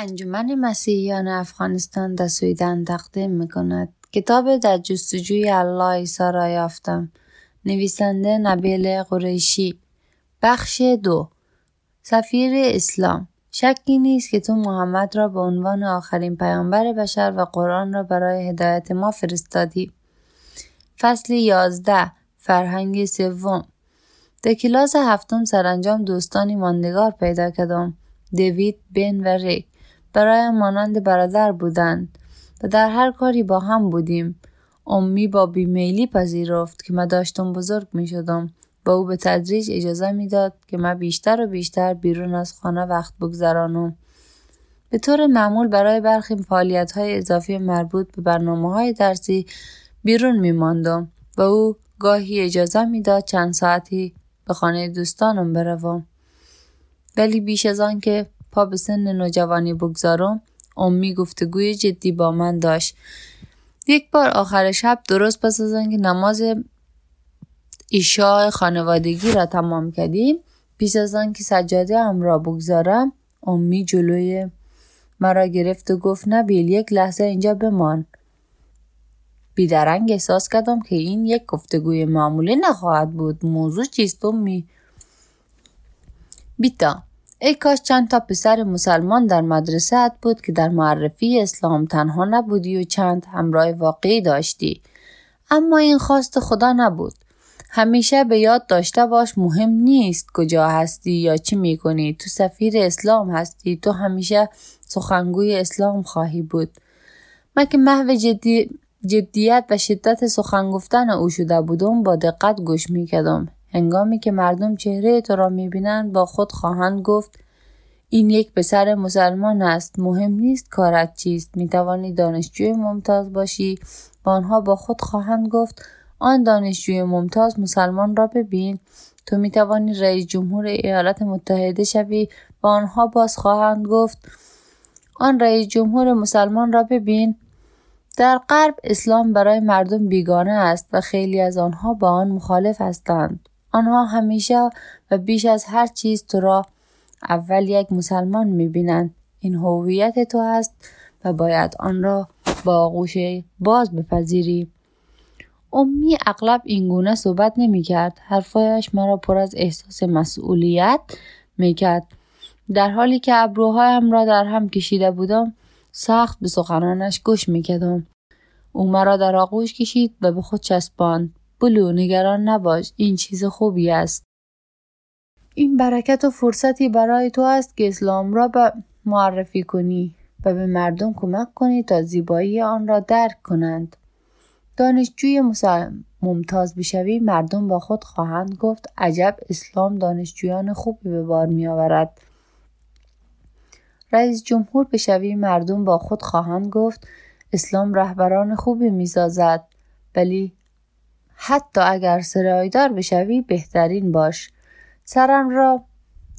انجمن مسیحیان افغانستان در سویدن تقدیم می کند کتاب در جستجوی الله عیسی را یافتم. نویسنده نبیل قریشی. بخش دو. سفیر اسلام. شکی نیست که تو محمد را به عنوان آخرین پیامبر بشر و قرآن را برای هدایت ما فرستادی. فصل یازده. فرهنگ سوم. در کلاس هفتم سرانجام دوستانی ماندگار پیدا کردم. دیوید بن و ری. برای مانند برادر بودند و در هر کاری با هم بودیم. امی با بیمیلی پذیرفت که من داشتم بزرگ می شدم و او به تدریج اجازه می‌داد که من بیشتر و بیشتر بیرون از خانه وقت بگذرانم. به طور معمول برای برخی فعالیت های اضافی مربوط به برنامه های درسی بیرون می ماندم و او گاهی اجازه می‌داد چند ساعتی به خانه دوستانم بروم. ولی بیش از آن که پا به سن نوجوانی بگذارم امی گفتگوی جدی با من داشت. یک بار آخر شب درست پس از آنکه نماز ایشا خانوادگی را تمام کردیم پیش از آنکه سجاده ام را بگذارم امی جلوی مرا گرفت و گفت نبیل یک لحظه اینجا بمان. بیدرنگ احساس کردم که این یک گفتگوی معمولی نخواهد بود. موضوع چیست؟ امی بیتا. ای کاش چند تا پسر مسلمان در مدرسه بود که در معرفی اسلام تنها نبودی و چند همراه واقعی داشتی. اما این خواست خدا نبود. همیشه به یاد داشته باش مهم نیست کجا هستی یا چی می‌کنی. تو سفیر اسلام هستی. تو همیشه سخنگوی اسلام خواهی بود. من که محو جدی جدیت و شدت سخن گفتن او شده بودم با دقت گوش می‌کردم. هنگامی که مردم چهره تو را می‌بینند با خود خواهند گفت این یک پسر مسلمان است. مهم نیست کارت چیست. می‌توانی دانشجوی ممتاز باشی. و آنها با خود خواهند گفت آن دانشجوی ممتاز مسلمان را ببین. تو می‌توانی رئیس جمهور ایالات متحده شوی. و آنها باز خواهند گفت آن رئیس جمهور مسلمان را ببین. در غرب اسلام برای مردم بیگانه است و خیلی از آنها با آن مخالف هستند. آنها همیشه و بیش از هر چیز تو را اول یک مسلمان می‌بینند. این هویت تو است و باید آن را با آغوش باز بپذیری. امی اغلب اینگونه صحبت نمی‌کرد. حرفایش مرا پر از احساس مسئولیت می‌کرد. در حالی که ابروهایم را در هم کشیده بودم سخت به سخنانش گوش می‌کردم. او مرا در آغوش کشید و به خود چسباند. بلو نگران نباش این چیز خوبی است. این برکت و فرصتی برای تو است که اسلام را به معرفی کنی و به مردم کمک کنی تا زیبایی آن را درک کنند. دانشجوی ممتاز بشوی مردم با خود خواهند گفت عجب اسلام دانشجویان خوبی به بار می آورد رئیس جمهور بشوی مردم با خود خواهند گفت اسلام رهبران خوبی می‌سازد ولی حتی اگر سرایدار بشوی بهترین باش. سرم را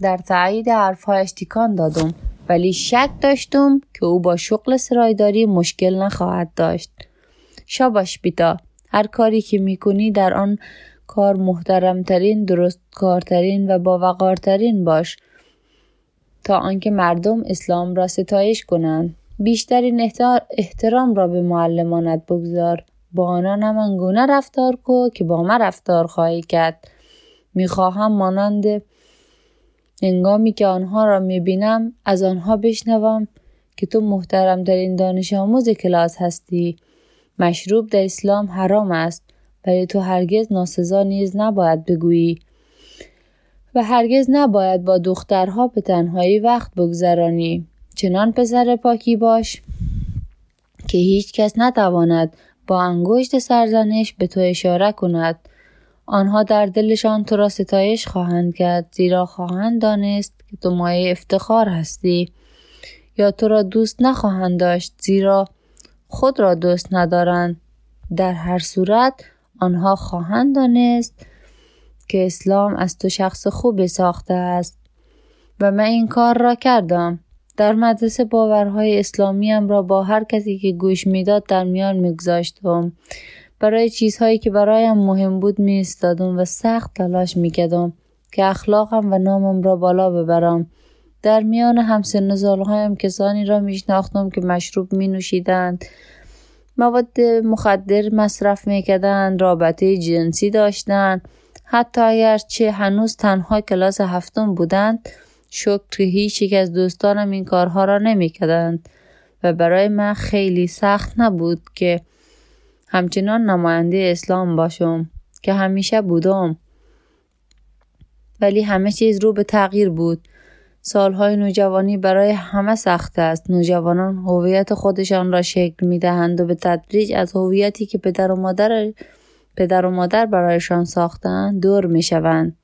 در تایید حرفهایش تکان دادم ولی شک داشتم که او با شغل سرایداری مشکل نخواهد داشت. شاباش بیتا هر کاری که می‌کنی در آن کار محترمترین درست کارترین و با وقارترین باش. تا آنکه مردم اسلام را ستایش کنند. بیشترین احترام را به معلمانت بگذار. با آنان همان گونه رفتار کو که با من رفتار خواهی کرد. می‌خواهم مانند هنگامی که آنها را می‌بینم از آنها بشنوم که تو محترم این دانش آموز کلاس هستی. مشروب در اسلام حرام است ولی تو هرگز ناسزا نیز نباید بگویی و هرگز نباید با دخترها به تنهایی وقت بگذرانی. چنان پسر پاکی باش که هیچ کس نتواند با انگشت سرزنش به تو اشاره کند. آنها در دلشان تو را ستایش خواهند کرد زیرا خواهند دانست که تو مایه افتخار هستی یا تو را دوست نخواهند داشت زیرا خود را دوست ندارند. در هر صورت آنها خواهند دانست که اسلام از تو شخص خوبی ساخته است و من این کار را کردم. در مدرسه باورهای اسلامیم را با هر کسی که گوش می‌داد در میان میگذاشتم برای چیزهایی که برایم مهم بود می و سخت تلاش می که اخلاقم و نامم را بالا ببرم. در میان همسن سالهایم کسانی را میشناختم که مشروب می نوشیدند مواد مخدر مصرف می‌کردند رابطه جنسی داشتند. حتی اگرچه هنوز تنها کلاس هفتم بودند شکر هیچ یک از دوستانم این کارها را نمی‌کردند و برای من خیلی سخت نبود که همچنان نماینده اسلام باشم که همیشه بودم. ولی همه چیز رو به تغییر بود. سالهای نوجوانی برای همه سخت است. نوجوانان هویت خودشان را شکل می دهند و به تدریج از هویتی که پدر و مادر پدر و مادر برایشان ساختند دور می شوند.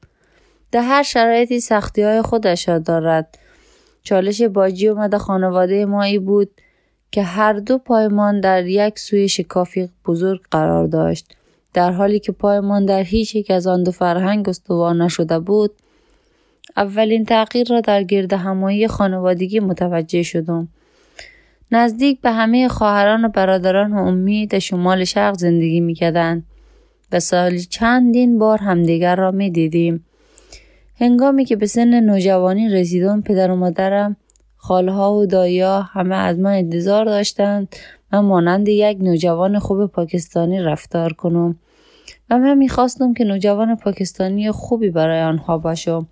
در هر شرایطی سختی های خودش را دارد. چالش باجی اومده خانواده ما ای بود که هر دو پایمان در یک سوی شکافی بزرگ قرار داشت. در حالی که پایمان در هیچ یک از آن دو فرهنگ استوار نشده بود اولین تغییر را در گرد همایی خانوادگی متوجه شدم. نزدیک به همه خواهران و برادران و امی شمال شرق زندگی می‌کردند و سالی چندین بار همدیگر را می دیدیم. هنگامی که به سن نوجوانی رسیدم پدر و مادرم خالها و دایا همه از من انتظار داشتند. من مانند یک نوجوان خوب پاکستانی رفتار کنم. و من می‌خواستم که نوجوان پاکستانی خوبی برای آنها باشم.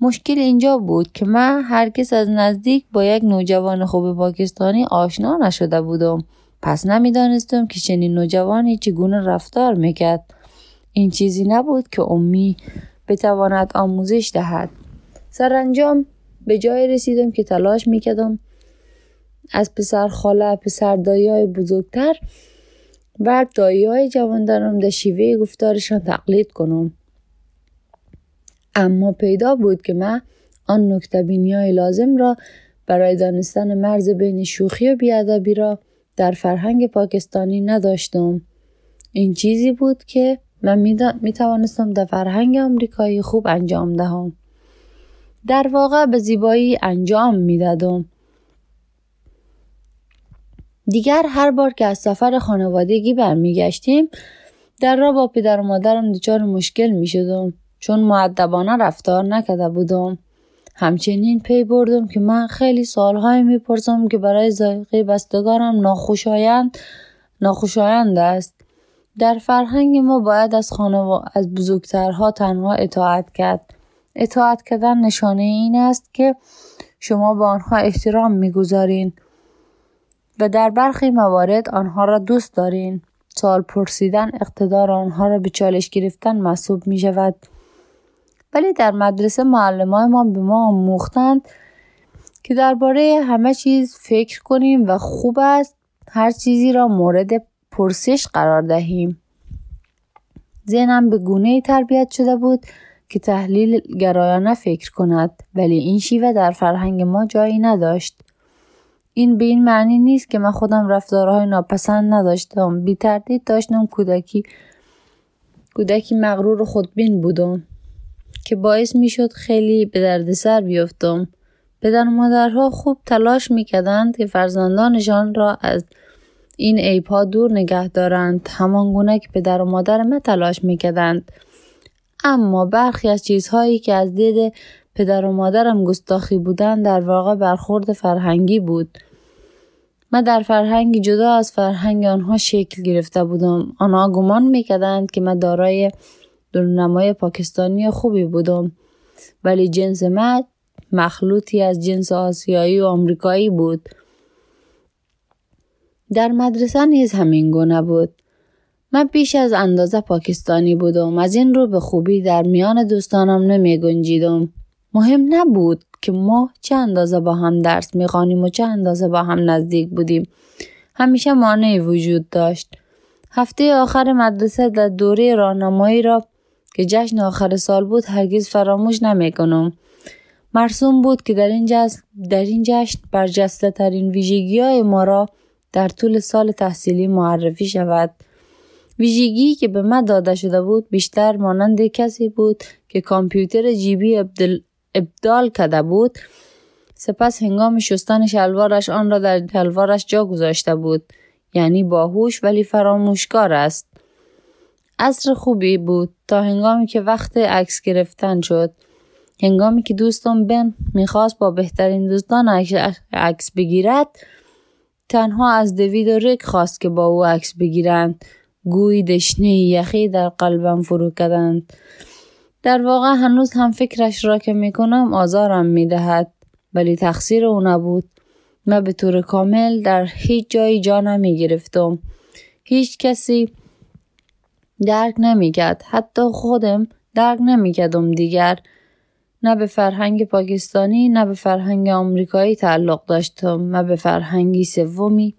مشکل اینجا بود که من هرگز از نزدیک با یک نوجوان خوب پاکستانی آشنا نشده بودم. پس نمی‌دانستم که چنین نوجوانی چگونه رفتار می‌کرد. این چیزی نبود که امی بتواند آموزش دهد سرانجام به جای رسیدم که تلاش می‌کردم از پسر خاله پسر دایی بزرگتر و دایی های جوان در شیوه گفتارشان تقلید کنم اما پیدا بود که من آن نکته های لازم را برای دانستن مرز بین شوخی و بیادبی را در فرهنگ پاکستانی نداشتم. این چیزی بود که من می توانستم در فرهنگ آمریکایی خوب انجام دهم. در واقع به زیبایی انجام می دادم. دیگر هر بار که از سفر خانوادگی برمیگشتیم در را با پدر و مادرم دچار مشکل می شدم. چون معدبانه رفتار نکرده بودم همچنین پی بردم که من خیلی سالهای می‌پرسم که برای ذائقه بستگارم ناخوشایند ناخوشایند است در فرهنگ ما باید از خانوا... از بزرگترها تنها اطاعت کرد. اطاعت کردن نشانه این است که شما به آنها احترام می‌گذارین و در برخی موارد آنها را دوست دارین. سال پرسیدن اقتدار آنها را به چالش گرفتن محسوب می شود ولی در مدرسه معلمای ما به ما آموختند که درباره همه چیز فکر کنیم و خوب است. هر چیزی را مورد پرسش قرار دهیم. ذهنم به گونه تربیت شده بود که تحلیل گرایانه فکر کند ولی این شیوه در فرهنگ ما جایی نداشت. این به این معنی نیست که من خودم رفتارهای ناپسند نداشتم. بی تردید داشتم کودکی کودکی مغرور و خودبین بودم که باعث می‌شد خیلی به دردسر بیفتم. پدر مادرها خوب تلاش می‌کردند که فرزندانشان را از این عیبها دور نگه دارند. همان گونه که پدر و مادر من تلاش می‌کردند. اما برخی از چیزهایی که از دید پدر و مادرم گستاخی بودند در واقع برخورد فرهنگی بود. من در فرهنگی جدا از فرهنگ آنها شکل گرفته بودم. آنها گمان می‌کردند که من دارای دورنمای پاکستانی خوبی بودم. ولی جنس من مخلوطی از جنس آسیایی و آمریکایی بود. در مدرسه نیز همین گونه بود. من بیش از اندازه پاکستانی بودم از این رو به خوبی در میان دوستانم نمی گنجیدم مهم نبود که ما چه اندازه با هم درس می‌خوانیم و چه اندازه با هم نزدیک بودیم. همیشه مانعی وجود داشت. هفته آخر مدرسه در دوره راهنمایی را که جشن آخر سال بود هرگز فراموش نمی‌کنم. مرسوم بود که در این, جشن در این جشن برجسته ترین ویژگی های ما را در طول سال تحصیلی معرفی شود. ویژگی که به من داده شده بود بیشتر مانند کسی بود که کامپیوتر جیبی ابدال کرده بود. سپس هنگام شستن شلوارش آن را در شلوارش جا گذاشته بود. یعنی باهوش ولی فراموشکار است. عصر خوبی بود تا هنگامی که وقت عکس گرفتن شد. هنگامی که دوستم بن می‌خواست با بهترین دوستان عکس بگیرد تنها از دوید و ریک خواست که با او عکس بگیرند. گوی دشنه یخی در قلبم فرو کردند در واقع هنوز هم فکرش را که می‌کنم آزارم می‌دهد ولی تقصیر او نبود. من به طور کامل در هیچ جایی جا نمی گرفتم هیچ کسی درک نمی‌کرد. حتی خودم درک نمی‌کردم دیگر. نه به فرهنگ پاکستانی نه به فرهنگ آمریکایی تعلق داشتم نه به فرهنگی سومی.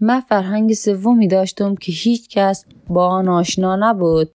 من فرهنگ سومی داشتم که هیچ کس با آن آشنا نبود.